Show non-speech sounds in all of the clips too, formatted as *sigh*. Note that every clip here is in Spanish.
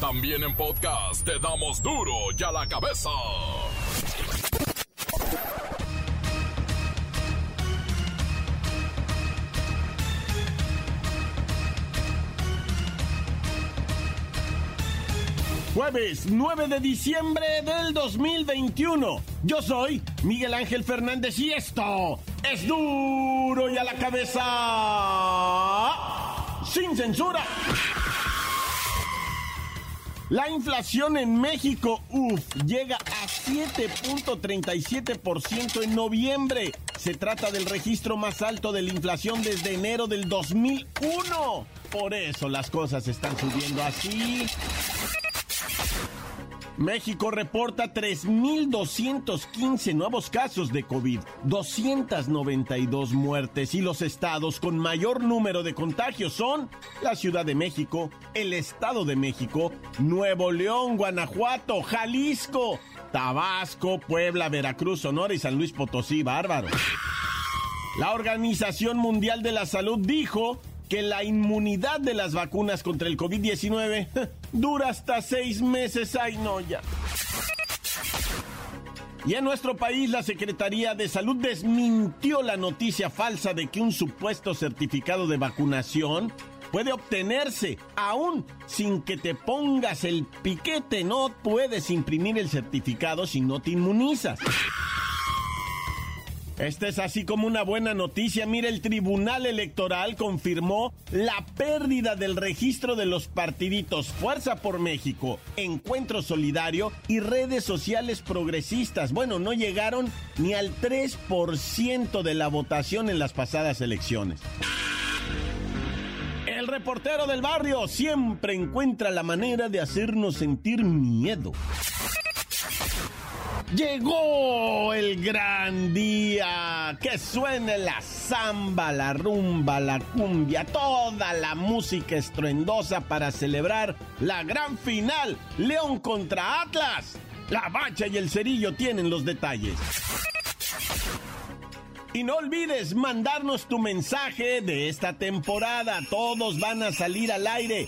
También en podcast te damos duro y a la cabeza. Jueves 9 de diciembre del 2021. Yo soy Miguel Ángel Fernández y esto es duro y a la cabeza. Sin censura. La inflación en México, uff, llega a 7.37% en noviembre. Se trata del registro más alto de la inflación desde enero del 2001. Por eso las cosas están subiendo así. México reporta 3.215 nuevos casos de COVID, 292 muertes y los estados con mayor número de contagios son la Ciudad de México, el Estado de México, Nuevo León, Guanajuato, Jalisco, Tabasco, Puebla, Veracruz, Sonora y San Luis Potosí, bárbaro. La Organización Mundial de la Salud dijo que la inmunidad de las vacunas contra el COVID-19 *laughs* dura hasta seis meses. Ay, no, ya. Y en nuestro país, la Secretaría de Salud desmintió la noticia falsa de que un supuesto certificado de vacunación puede obtenerse aún sin que te pongas el piquete. No puedes imprimir el certificado si no te inmunizas. Esta es así como una buena noticia. Mire, el Tribunal Electoral confirmó la pérdida del registro de los partiditos Fuerza por México, Encuentro Solidario y redes sociales progresistas. Bueno, no llegaron ni al 3% de la votación en las pasadas elecciones. El reportero del barrio siempre encuentra la manera de hacernos sentir miedo. Llegó el gran día. Que suene la samba, la rumba, la cumbia, toda la música estruendosa para celebrar la gran final. León contra Atlas. La bacha y el cerillo tienen los detalles. Y no olvides mandarnos tu mensaje de esta temporada. Todos van a salir al aire.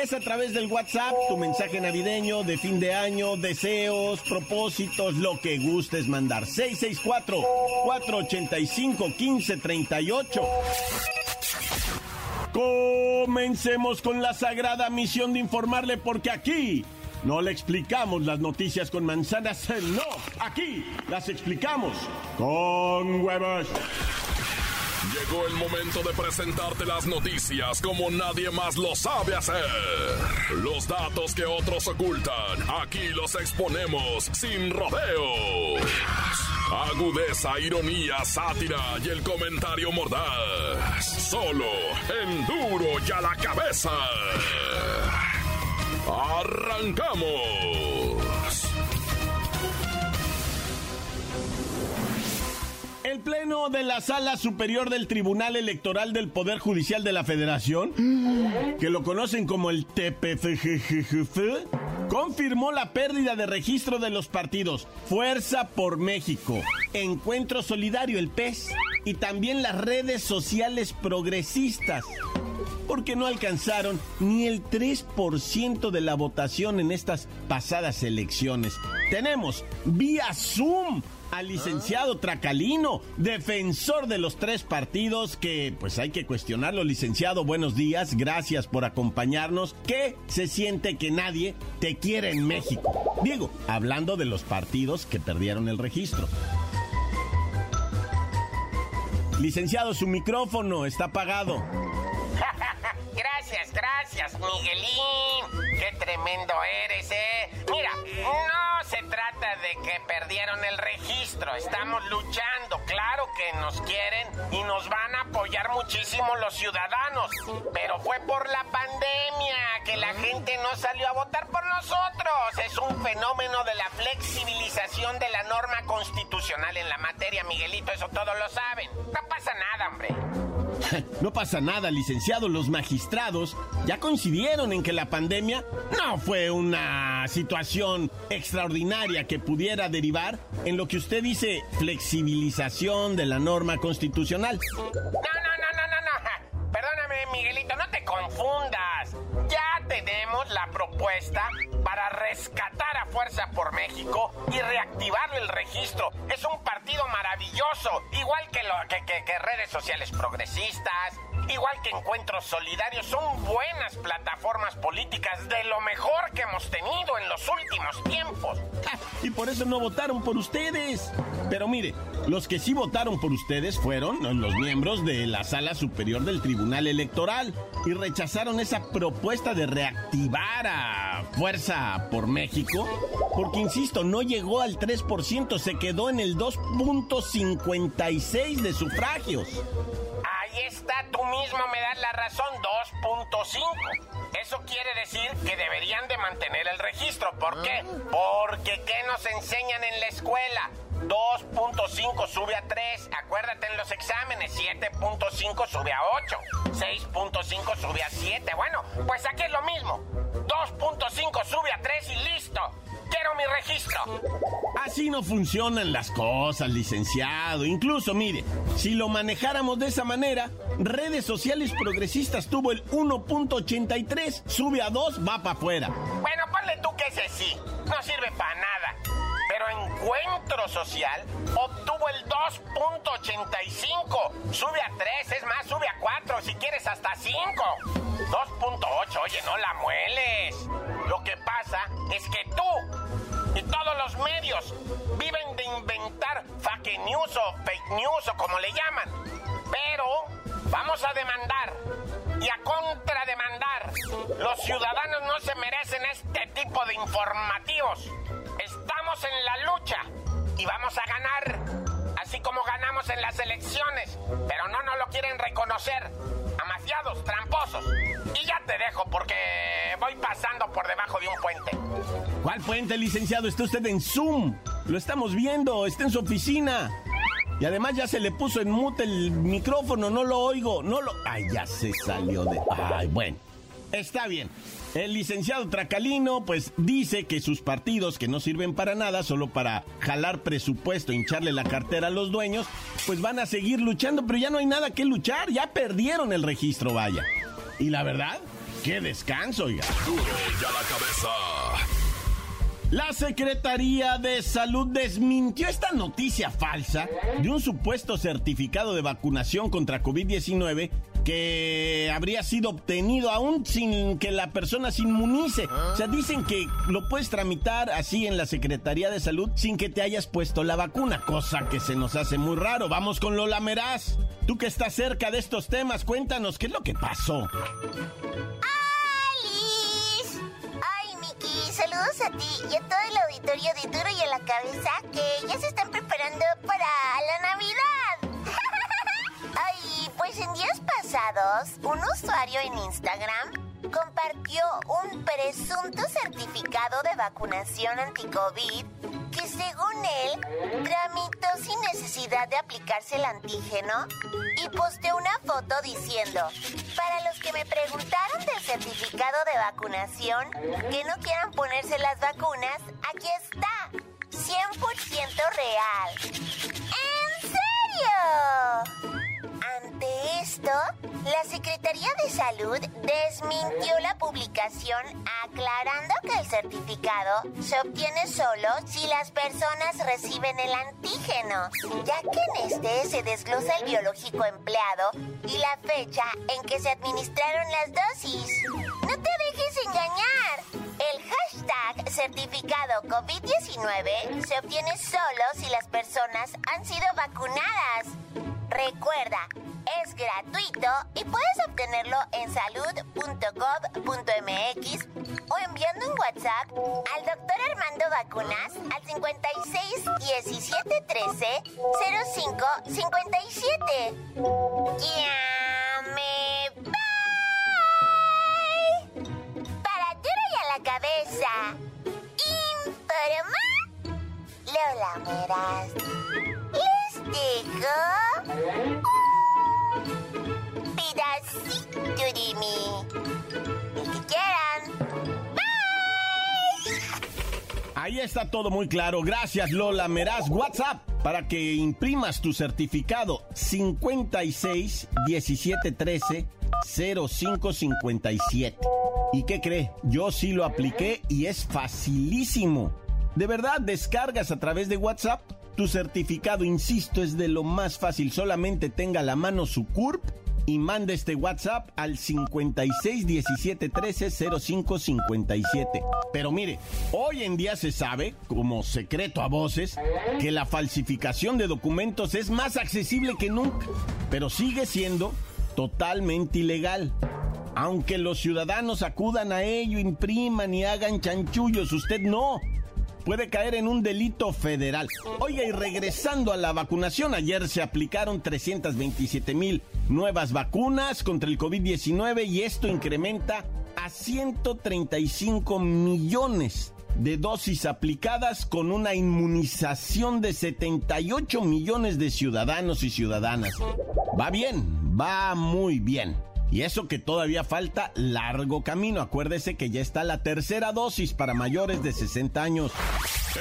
Es a través del WhatsApp, tu mensaje navideño de fin de año, deseos, propósitos, lo que gustes mandar. 664-485-1538. Comencemos con la sagrada misión de informarle porque aquí no le explicamos las noticias con manzanas, no. Aquí las explicamos con huevos. Llegó el momento de presentarte las noticias como nadie más lo sabe hacer. Los datos que otros ocultan, aquí los exponemos sin rodeos. Agudeza, ironía, sátira y el comentario mordaz. Solo en duro y a la cabeza. ¡Arrancamos! El Pleno de la Sala Superior del Tribunal Electoral del Poder Judicial de la Federación, que lo conocen como el TPFGFF, confirmó la pérdida de registro de los partidos Fuerza por México, Encuentro Solidario, el PES, y también las redes sociales progresistas porque no alcanzaron ni el 3% de la votación en estas pasadas elecciones. Tenemos vía Zoom al licenciado Tracalino, defensor de los tres partidos, que pues hay que cuestionarlo, licenciado, buenos días, gracias por acompañarnos. ¿Qué se siente que nadie te quiere en México? Diego, hablando de los partidos que perdieron el registro. Licenciado, su micrófono está apagado. Gracias, Miguelín. Qué tremendo eres, ¿eh? Mira, no se trata de que perdieron el registro. Estamos luchando. Claro que nos quieren y nos van a apoyar muchísimo los ciudadanos. Pero fue por la pandemia que la gente no salió a votar por nosotros. Es un fenómeno de la flexibilización de la norma constitucional en la materia, Miguelito. Eso todos lo saben. No pasa nada, hombre. *laughs* No pasa nada, licenciado. Los magistrados ya coincidieron en que la pandemia no fue una situación extraordinaria que pudiera derivar en lo que usted dice flexibilización de la norma constitucional. No, no, no, no, no, no. Perdóname, Miguelito, no te confundas. Tenemos la propuesta para rescatar a Fuerza por México y reactivar el registro. Es un partido maravilloso, igual que, lo, que redes sociales progresistas, igual que Encuentros Solidarios, son buenas plataformas políticas de lo mejor que hemos tenido en los últimos tiempos. y por eso no votaron por ustedes. Pero mire, los que sí votaron por ustedes fueron los miembros de la Sala Superior del Tribunal Electoral y rechazaron esa propuesta de reactivar a Fuerza por México, porque insisto, no llegó al 3%, se quedó en el 2.56 de sufragios. Ahí está, tú mismo me das la razón, 2.5. Eso quiere decir que deberían de mantener el registro. ¿Por qué? Porque ¿qué nos enseñan en la escuela? 2.5 sube a 3, acuérdate en los exámenes, 7.5 sube a 8, 6.5 sube a 7. Bueno, pues aquí es lo mismo. 2.5 sube a 3 y listo. Quiero mi registro. Así no funcionan las cosas, licenciado. Incluso, mire, si lo manejáramos de esa manera, redes sociales progresistas tuvo el 1.83, sube a 2, va para afuera. Bueno, ponle tú que ese sí, no sirve para nada. Pero Encuentro Social obtuvo el 2.85, sube a 3, es más, sube a 4, si quieres hasta 5. 2.8, oye, no la mueles. Lo que pasa es que tú y todos los medios viven de inventar fake news o fake news o como le llaman. Pero vamos a demandar y a contrademandar. Los ciudadanos no se merecen este tipo de informativos. Estamos en la lucha y vamos a ganar, así como ganamos en las elecciones, pero no nos lo quieren reconocer. Amaciados, tramposos. Y ya te dejo porque voy pasando por debajo de un puente. ¿Cuál puente, licenciado? Está usted en Zoom. Lo estamos viendo, está en su oficina. Y además ya se le puso en mute el micrófono, no lo oigo, no lo... Ay, ya se salió de... Ay, bueno, está bien. El licenciado Tracalino, pues dice que sus partidos, que no sirven para nada, solo para jalar presupuesto, hincharle la cartera a los dueños, pues van a seguir luchando, pero ya no hay nada que luchar, ya perdieron el registro, vaya. Y la verdad, qué descanso, oiga. Duro ya la cabeza. La Secretaría de Salud desmintió esta noticia falsa de un supuesto certificado de vacunación contra COVID-19 que habría sido obtenido aún sin que la persona se inmunice. O sea, dicen que lo puedes tramitar así en la Secretaría de Salud sin que te hayas puesto la vacuna, cosa que se nos hace muy raro. Vamos con Lola Meraz. Tú que estás cerca de estos temas, cuéntanos qué es lo que pasó. saludos a ti y a todo el auditorio de Duro y a la Cabeza que ya se están preparando para la Navidad. Ay, pues en días pasados, un usuario en Instagram compartió un presunto certificado de vacunación anti-COVID que según él tramitó sin necesidad de aplicarse el antígeno y posteó una foto diciendo, para los que me preguntaron del certificado de vacunación, que no quieran ponerse las vacunas, aquí está, 100% real. ¿En serio? Esto, la Secretaría de Salud desmintió la publicación aclarando que el certificado se obtiene solo si las personas reciben el antígeno, ya que en este se desglosa el biológico empleado y la fecha en que se administraron las dosis. No te dejes engañar. El hashtag certificado COVID-19 se obtiene solo si las personas han sido vacunadas. Recuerda, es gratuito y puedes obtenerlo en salud.gov.mx o enviando un WhatsApp al doctor Armando Vacunas al 56 17 13 05 57. ¡Llame! ¡Bye! Para duro y a la cabeza. Informa Lola Meras. Les digo Ahí está todo muy claro. Gracias, Lola Meraz. WhatsApp para que imprimas tu certificado 56 17 13 05 57. ¿Y qué cree? Yo sí lo apliqué y es facilísimo. De verdad, descargas a través de WhatsApp. Tu certificado, insisto, es de lo más fácil. Solamente tenga la mano su CURP y manda este WhatsApp al 56 17 13 05 57. Pero mire, hoy en día se sabe, como secreto a voces, que la falsificación de documentos es más accesible que nunca, pero sigue siendo totalmente ilegal. Aunque los ciudadanos acudan a ello, impriman y hagan chanchullos, usted no. Puede caer en un delito federal. Oiga, y regresando a la vacunación, ayer se aplicaron 327 mil nuevas vacunas contra el COVID-19 y esto incrementa a 135 millones de dosis aplicadas con una inmunización de 78 millones de ciudadanos y ciudadanas. Va bien, va muy bien. Y eso que todavía falta largo camino. Acuérdese que ya está la tercera dosis para mayores de 60 años.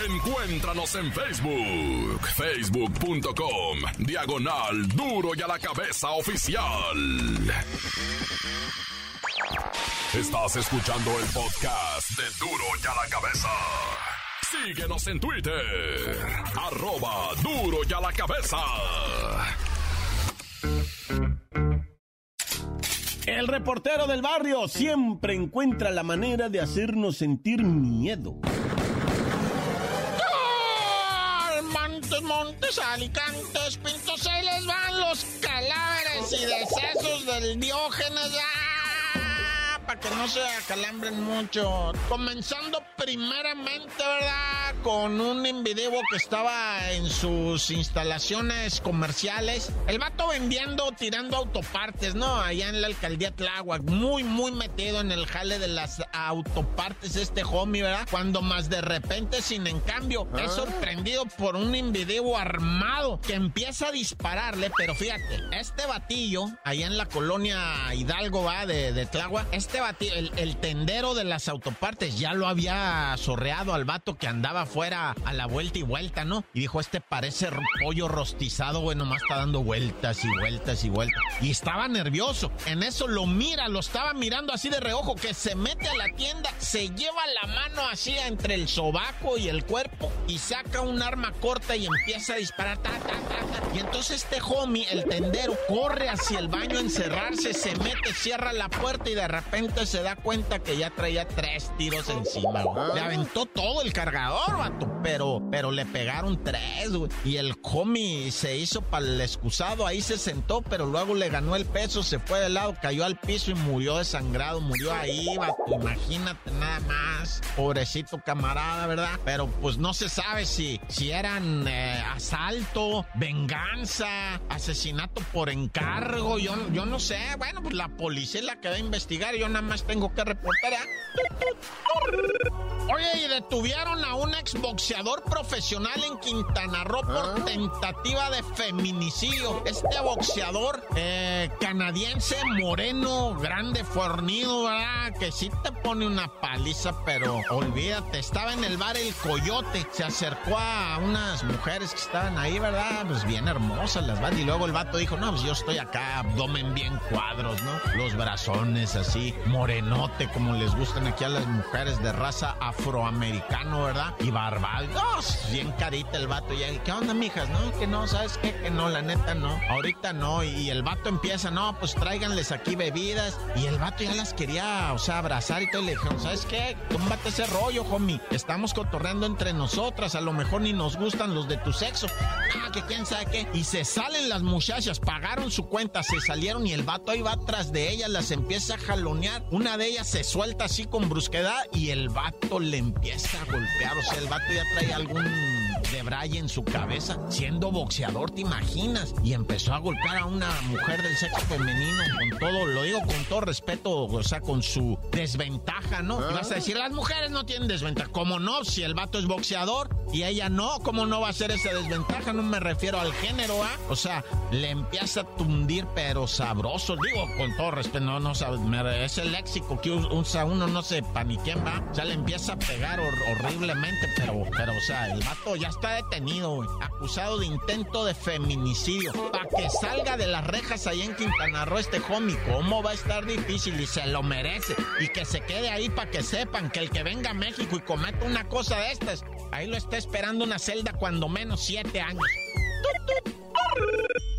Encuéntranos en Facebook, facebook.com, diagonal duro y a la cabeza oficial. Estás escuchando el podcast de duro y a la cabeza. Síguenos en Twitter, arroba duro y a la cabeza. El reportero del barrio siempre encuentra la manera de hacernos sentir miedo. Montes, montes, alicantes, pintos, se les van los cadáveres y decesos del Diógenes. ¡Ah! Para que no se acalambren mucho. Comenzando primeramente, ¿verdad? Con un individuo que estaba en sus instalaciones comerciales. El vato vendiendo, tirando autopartes, ¿no? Allá en la alcaldía Tláhuac. Muy, muy metido en el jale de las autopartes este homie, ¿verdad? Cuando más de repente, sin en cambio, es sorprendido por un individuo armado que empieza a dispararle. Pero fíjate, este batillo, allá en la colonia Hidalgo, ¿va? De, de Tláhuac, este batillo, el, el tendero de las autopartes, ya lo había sorreado al vato que andaba afuera a la vuelta y vuelta, ¿no? Y dijo, este parece pollo rostizado, güey, nomás está dando vueltas y vueltas y vueltas. Y estaba nervioso. En eso lo mira, lo estaba mirando así de reojo, que se mete a la tienda, se lleva la mano así entre el sobaco y el cuerpo y saca un arma corta y empieza a disparar. ta, ta, ta. Y entonces este homie, el tendero, corre hacia el baño a encerrarse, se mete, cierra la puerta y de repente se da cuenta que ya traía tres tiros encima, güey. Le aventó todo el cargador, vato, pero, pero le pegaron tres, güey. Y el homie se hizo para el excusado, ahí se sentó, pero luego le ganó el peso, se fue de lado, cayó al piso y murió desangrado, murió ahí, vato. Imagínate nada más. Pobrecito camarada, ¿verdad? Pero pues no se sabe si, si eran eh, asalto, venganza, asesinato por encargo, yo, yo no sé. Bueno, pues la policía es la que va a investigar, yo más tengo que reportar. ¿eh? Oye, y detuvieron a un exboxeador profesional en Quintana Roo por tentativa de feminicidio. Este boxeador eh, canadiense, moreno, grande, fornido, ¿verdad? Que sí te pone una paliza, pero olvídate, estaba en el bar El Coyote, se acercó a unas mujeres que estaban ahí, ¿verdad? Pues bien hermosas las van. Y luego el vato dijo, no, pues yo estoy acá, abdomen bien cuadros, ¿no? Los brazones así, morenote, como les gustan aquí a las mujeres de raza afroamericano, ¿verdad? Y barbados, bien carita el vato. Y ¿qué onda, mijas? No, que no, ¿sabes qué? Que no, la neta no. Ahorita no. Y el vato empieza, no, pues tráiganles aquí bebidas. Y el vato ya las quería, o sea, abrazar y todo. Y le dijeron, ¿sabes qué? Tómate ese rollo, homie. Estamos cotorreando entre nosotras. A lo mejor ni nos gustan los de tu sexo. Ah, que quién sabe qué. Y se salen las muchachas, pagaron su cuenta, se salieron y el vato ahí va atrás de ellas, las empieza a jalonear. Una de ellas se suelta así con brusquedad y el vato le empieza a golpear. O sea, el vato ya trae algún de braille en su cabeza. Siendo boxeador, ¿te imaginas? Y empezó a golpear a una mujer del sexo femenino con todo, lo digo con todo respeto, o sea, con su desventaja, ¿no? Y vas a decir, las mujeres no tienen desventaja. ¿Cómo no? Si el vato es boxeador y ella no, ¿cómo no va a ser esa desventaja? No me refiero al género, ¿ah? O sea, le empieza a tundir, pero sabroso. Digo, con todo respeto, no, no sabe, me- es el léxico que usa uno, no sé pa' ni quién va. O sea, le empieza a pegar hor- horriblemente, pero, pero, o sea, el vato ya está detenido, güey. Acusado de intento de feminicidio. Para que salga de las rejas ahí en Quintana Roo este homie. ¿Cómo va a estar difícil? Y se lo merece. Y que se quede ahí para que sepan que el que venga a México y cometa una cosa de estas, ahí lo está esperando una celda cuando menos siete años.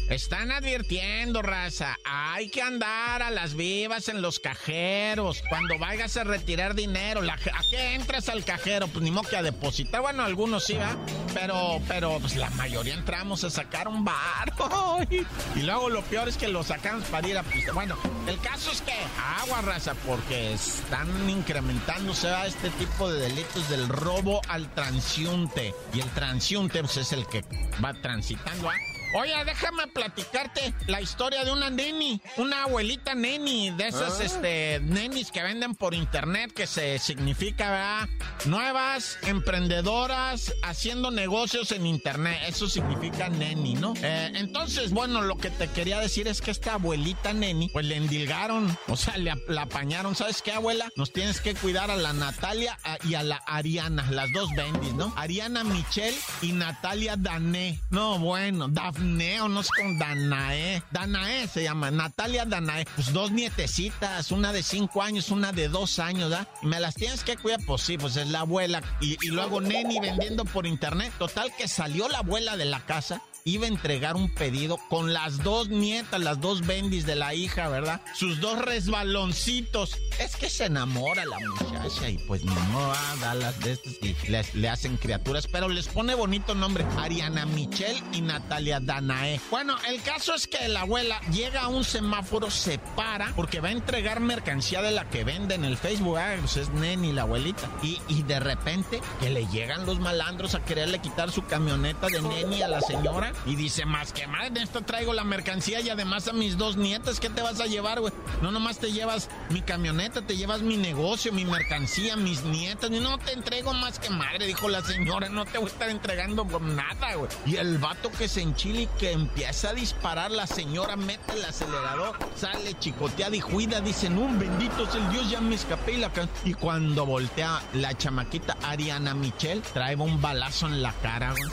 Están advirtiendo, raza. Hay que andar a las vivas en los cajeros. Cuando vayas a retirar dinero, ¿a qué entras al cajero? Pues ni modo que a depositar. Bueno, algunos sí, ¿va? Pero, pero, pues la mayoría entramos a sacar un bar. *laughs* y luego lo peor es que lo sacamos para ir a pista. Bueno, el caso es que agua, raza, porque están incrementándose este tipo de delitos del robo al transiunte. Y el transiunte, pues es el que va transitando, ¿ah? Oye, déjame platicarte la historia de una neni, una abuelita neni, de esas ah. este, nenis que venden por internet, que se significa, ¿verdad? Nuevas emprendedoras haciendo negocios en internet. Eso significa neni, ¿no? Eh, entonces, bueno, lo que te quería decir es que esta abuelita neni, pues le endilgaron, o sea, le, la apañaron. ¿Sabes qué, abuela? Nos tienes que cuidar a la Natalia y a la Ariana, las dos bendis, ¿no? Ariana Michelle y Natalia Dané. No, bueno, Dafne Neo, no sé con Danae. Danae se llama, Natalia Danae. Pues dos nietecitas, una de cinco años, una de dos años, ¿da? Me las tienes que cuidar, pues sí, pues es la abuela. Y, y luego Neni vendiendo por internet. Total que salió la abuela de la casa iba a entregar un pedido con las dos nietas, las dos bendis de la hija, ¿verdad? Sus dos resbaloncitos. Es que se enamora la muchacha y pues no va a las de estas y le hacen criaturas, pero les pone bonito nombre. Ariana Michelle y Natalia Danae. Bueno, el caso es que la abuela llega a un semáforo, se para, porque va a entregar mercancía de la que vende en el Facebook. Ah, pues es Neni, la abuelita. Y, y de repente que le llegan los malandros a quererle quitar su camioneta de Neni a la señora y dice, más que más de esto traigo la mercancía y además a mis dos nietas, ¿qué te vas a llevar, güey? No nomás te llevas mi camioneta, te llevas mi negocio, mi mercancía, mis nietas. No te entrego más que madre, dijo la señora, no te voy a estar entregando nada, güey. Y el vato que se enchila y que empieza a disparar, la señora mete el acelerador, sale chicoteada y juida, dice, no, bendito es el Dios, ya me escapé y la... Y cuando voltea la chamaquita Ariana Michelle, trae un balazo en la cara, güey.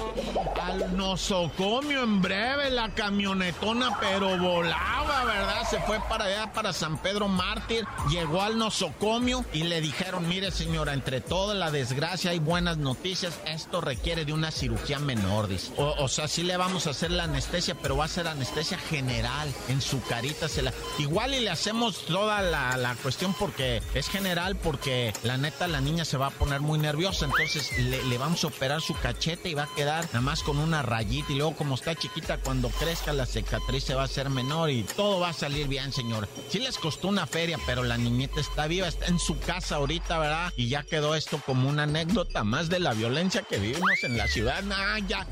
Al nosocó en breve, la camionetona, pero volaba, ¿verdad? Se fue para allá, para San Pedro Mártir, llegó al nosocomio y le dijeron, mire señora, entre toda la desgracia y buenas noticias, esto requiere de una cirugía menor, dice. O, sea, sí le vamos a hacer la anestesia, pero va a ser anestesia general, en su carita se la... Igual y le hacemos toda la, la cuestión porque es general, porque la neta la niña se va a poner muy nerviosa, entonces le, le vamos a operar su cachete y va a quedar nada más con una rayita y luego como está chiquita, cuando crezca la cicatriz se va a hacer menor y todo va a salir bien, señor. Sí les costó una feria, pero la niñeta está viva, está en su casa ahorita, ¿verdad? Y ya quedó esto como una anécdota más de la violencia que vivimos en la ciudad. Ah, ya.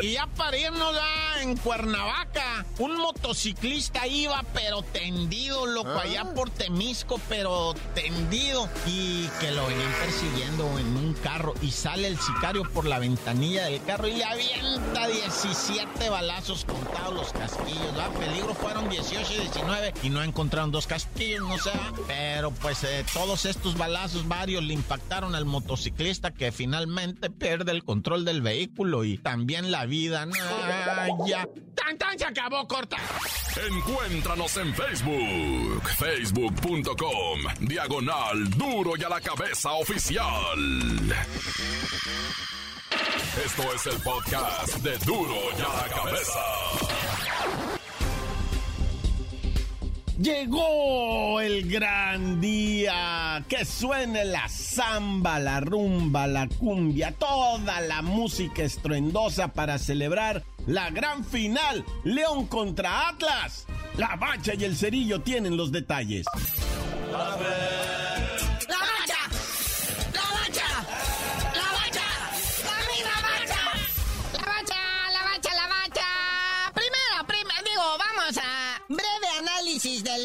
Y ya para irnos en Cuernavaca, un motociclista iba pero tendido, loco, ah. allá por Temisco, pero tendido. Y que lo venían persiguiendo en un carro y sale el sicario por la ventanilla del carro y le avienta 17 balazos contados los casquillos. ¿verdad? Peligro fueron 18 y 19 y no encontraron dos casquillos, no sé. Pero pues eh, todos estos balazos, varios, le impactaron al motociclista que finalmente pierde el control del vehículo y también la vida. Ya. ¡Tan, tan! Se acabó, corta. Encuéntranos en Facebook. Facebook.com. Diagonal Duro y a la cabeza oficial. Esto es el podcast de Duro y a la cabeza. Llegó el gran día, que suene la samba, la rumba, la cumbia, toda la música estruendosa para celebrar la gran final, León contra Atlas. La bacha y el cerillo tienen los detalles.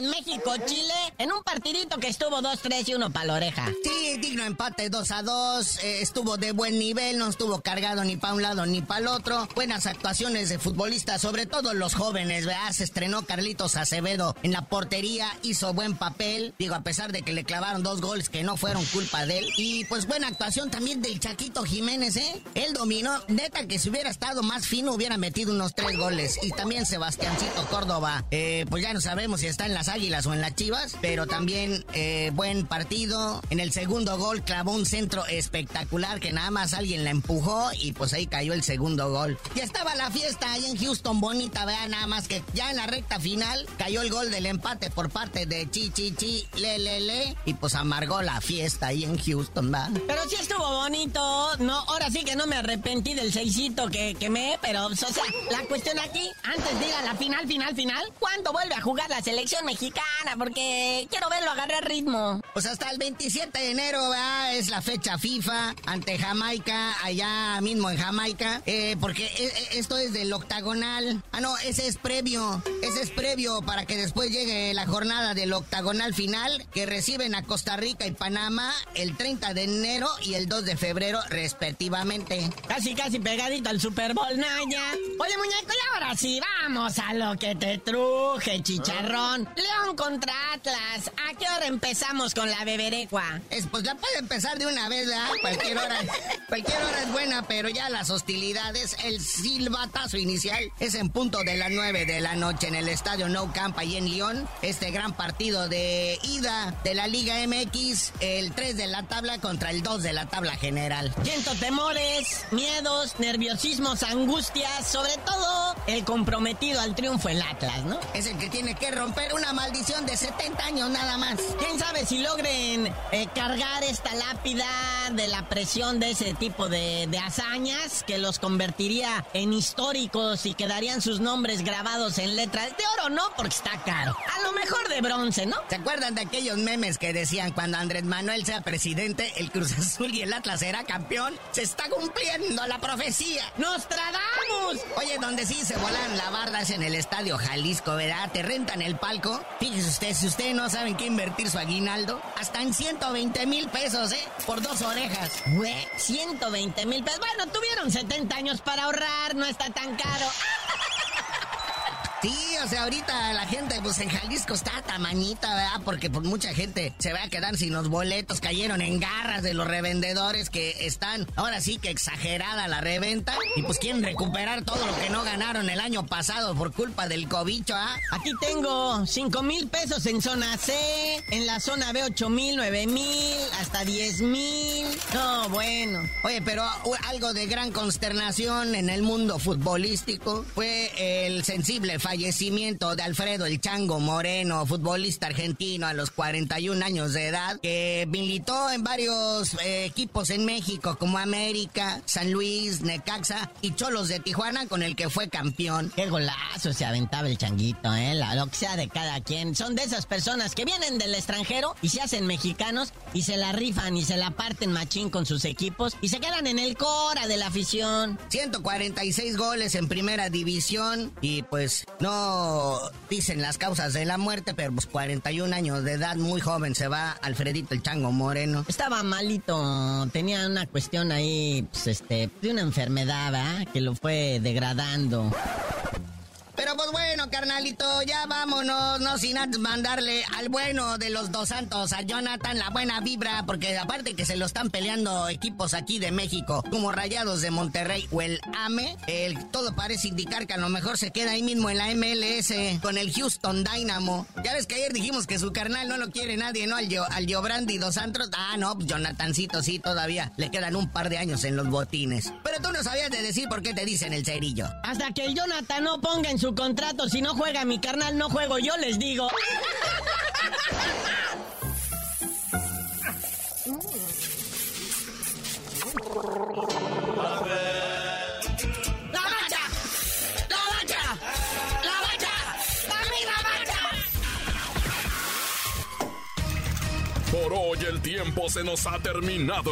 México-Chile En un partidito que estuvo 2-3 y uno para la oreja. Sí, digno empate 2 a 2. eh, estuvo de buen nivel, no estuvo cargado ni para un lado ni para el otro. Buenas actuaciones de futbolistas, sobre todo los jóvenes, ¿verdad? Se estrenó Carlitos Acevedo en la portería, hizo buen papel. Digo, a pesar de que le clavaron dos goles que no fueron culpa de él. Y pues buena actuación también del Chaquito Jiménez, ¿eh? Él dominó. Neta que si hubiera estado más fino hubiera metido unos tres goles. Y también Sebastiancito Córdoba, eh, pues ya no sabemos si está en las Águilas o en las Chivas, pero también eh, buen partido. En el segundo gol clavó un centro espectacular que nada más alguien la empujó y pues ahí cayó el segundo gol. Ya estaba la fiesta ahí en Houston bonita, vean nada más que ya en la recta final cayó el gol del empate por parte de Chi Chi Chi Le y pues amargó la fiesta ahí en Houston, ¿va? Pero sí estuvo bonito. No, ahora sí que no me arrepentí del seisito que quemé, pero, o sea, la cuestión aquí, antes de ir a la final, final, final, ¿cuándo vuelve a jugar la selección mexicana? Porque quiero verlo agarrar ritmo. Pues hasta el 27 de enero ¿verdad? es la fecha FIFA ante Jamaica, allá mismo en Jamaica, eh, porque e- e- esto es del octagonal. Ah, no, ese es previo, ese es previo para que después llegue la jornada del octagonal final que reciben a Costa Rica y Panamá el 30 de enero y el 2 de febrero respectivamente. Casi, casi pegadito al Super Bowl, Naya. Oye, muñeco, ahora sí, vamos a lo que te truje, chicharrón. León contra Atlas. ¿A qué hora empezamos con la beberecua? Es, pues ya puede empezar de una vez, ¿verdad? Cualquier hora, cualquier hora es buena, pero ya las hostilidades, el silbatazo inicial es en punto de las 9 de la noche en el estadio No Camp ahí en Lyon. Este gran partido de ida de la Liga MX, el 3 de la tabla contra el 2 de la tabla general. Siento temores, miedos, nerviosismos, angustias, sobre todo el comprometido al triunfo el Atlas, ¿no? Es el que tiene que romper una maldición de 70 años nada más. ¿Quién sabe si logren eh, cargar esta lápida de la presión de ese tipo de, de hazañas que los convertiría en históricos y quedarían sus nombres grabados en letras de oro, no? Porque está caro. A lo mejor de bronce, ¿no? ¿Se acuerdan de aquellos memes que decían cuando Andrés Manuel sea presidente, el Cruz Azul y el Atlas será campeón? Se está cumpliendo la profecía. ¡Nostradamus! Oye, donde sí se volan la en el Estadio Jalisco, ¿verdad? Te rentan el palco. Fíjese usted, si ustedes no saben qué invertir su aguinaldo, hasta en 120 mil pesos, ¿eh? Por dos orejas. Güey, 120 mil pesos. Bueno, tuvieron 70 años para ahorrar, no está tan caro. Sí, o sea, ahorita la gente, pues en Jalisco está tamañita, ¿verdad? Porque pues mucha gente se va a quedar sin los boletos, cayeron en garras de los revendedores que están, ahora sí que exagerada la reventa, y pues quieren recuperar todo lo que no ganaron el año pasado por culpa del cobicho, ¿ah? Aquí tengo 5 mil pesos en zona C, en la zona B 8 mil, 9 mil, hasta 10 mil. No, bueno. Oye, pero uh, algo de gran consternación en el mundo futbolístico fue el sensible fallecimiento de Alfredo El Chango Moreno, futbolista argentino a los 41 años de edad, que militó en varios eh, equipos en México como América, San Luis, Necaxa y Cholos de Tijuana, con el que fue campeón. Qué golazo se aventaba el changuito, ¿eh? La, lo que sea de cada quien. Son de esas personas que vienen del extranjero y se hacen mexicanos y se la rifan y se la parten machín con sus equipos y se quedan en el cora de la afición. 146 goles en primera división y pues no dicen las causas de la muerte, pero pues 41 años de edad, muy joven, se va Alfredito el Chango Moreno. Estaba malito, tenía una cuestión ahí, pues este, de una enfermedad, ¿verdad? Que lo fue degradando. Carnalito, ya vámonos, no sin antes mandarle al bueno de los dos santos, a Jonathan, la buena vibra, porque aparte que se lo están peleando equipos aquí de México, como Rayados de Monterrey o el AME, el, todo parece indicar que a lo mejor se queda ahí mismo en la MLS con el Houston Dynamo. Ya ves que ayer dijimos que su carnal no lo quiere nadie, ¿no? Al, Gio- al Giobrandi dos Santos. Ah, no, pues Jonathancito sí, todavía le quedan un par de años en los botines. Pero tú no sabías de decir por qué te dicen el cerillo. Hasta que el Jonathan no ponga en su contrato, si no juega mi carnal, no juego yo, les digo. Por hoy el tiempo se nos ha terminado.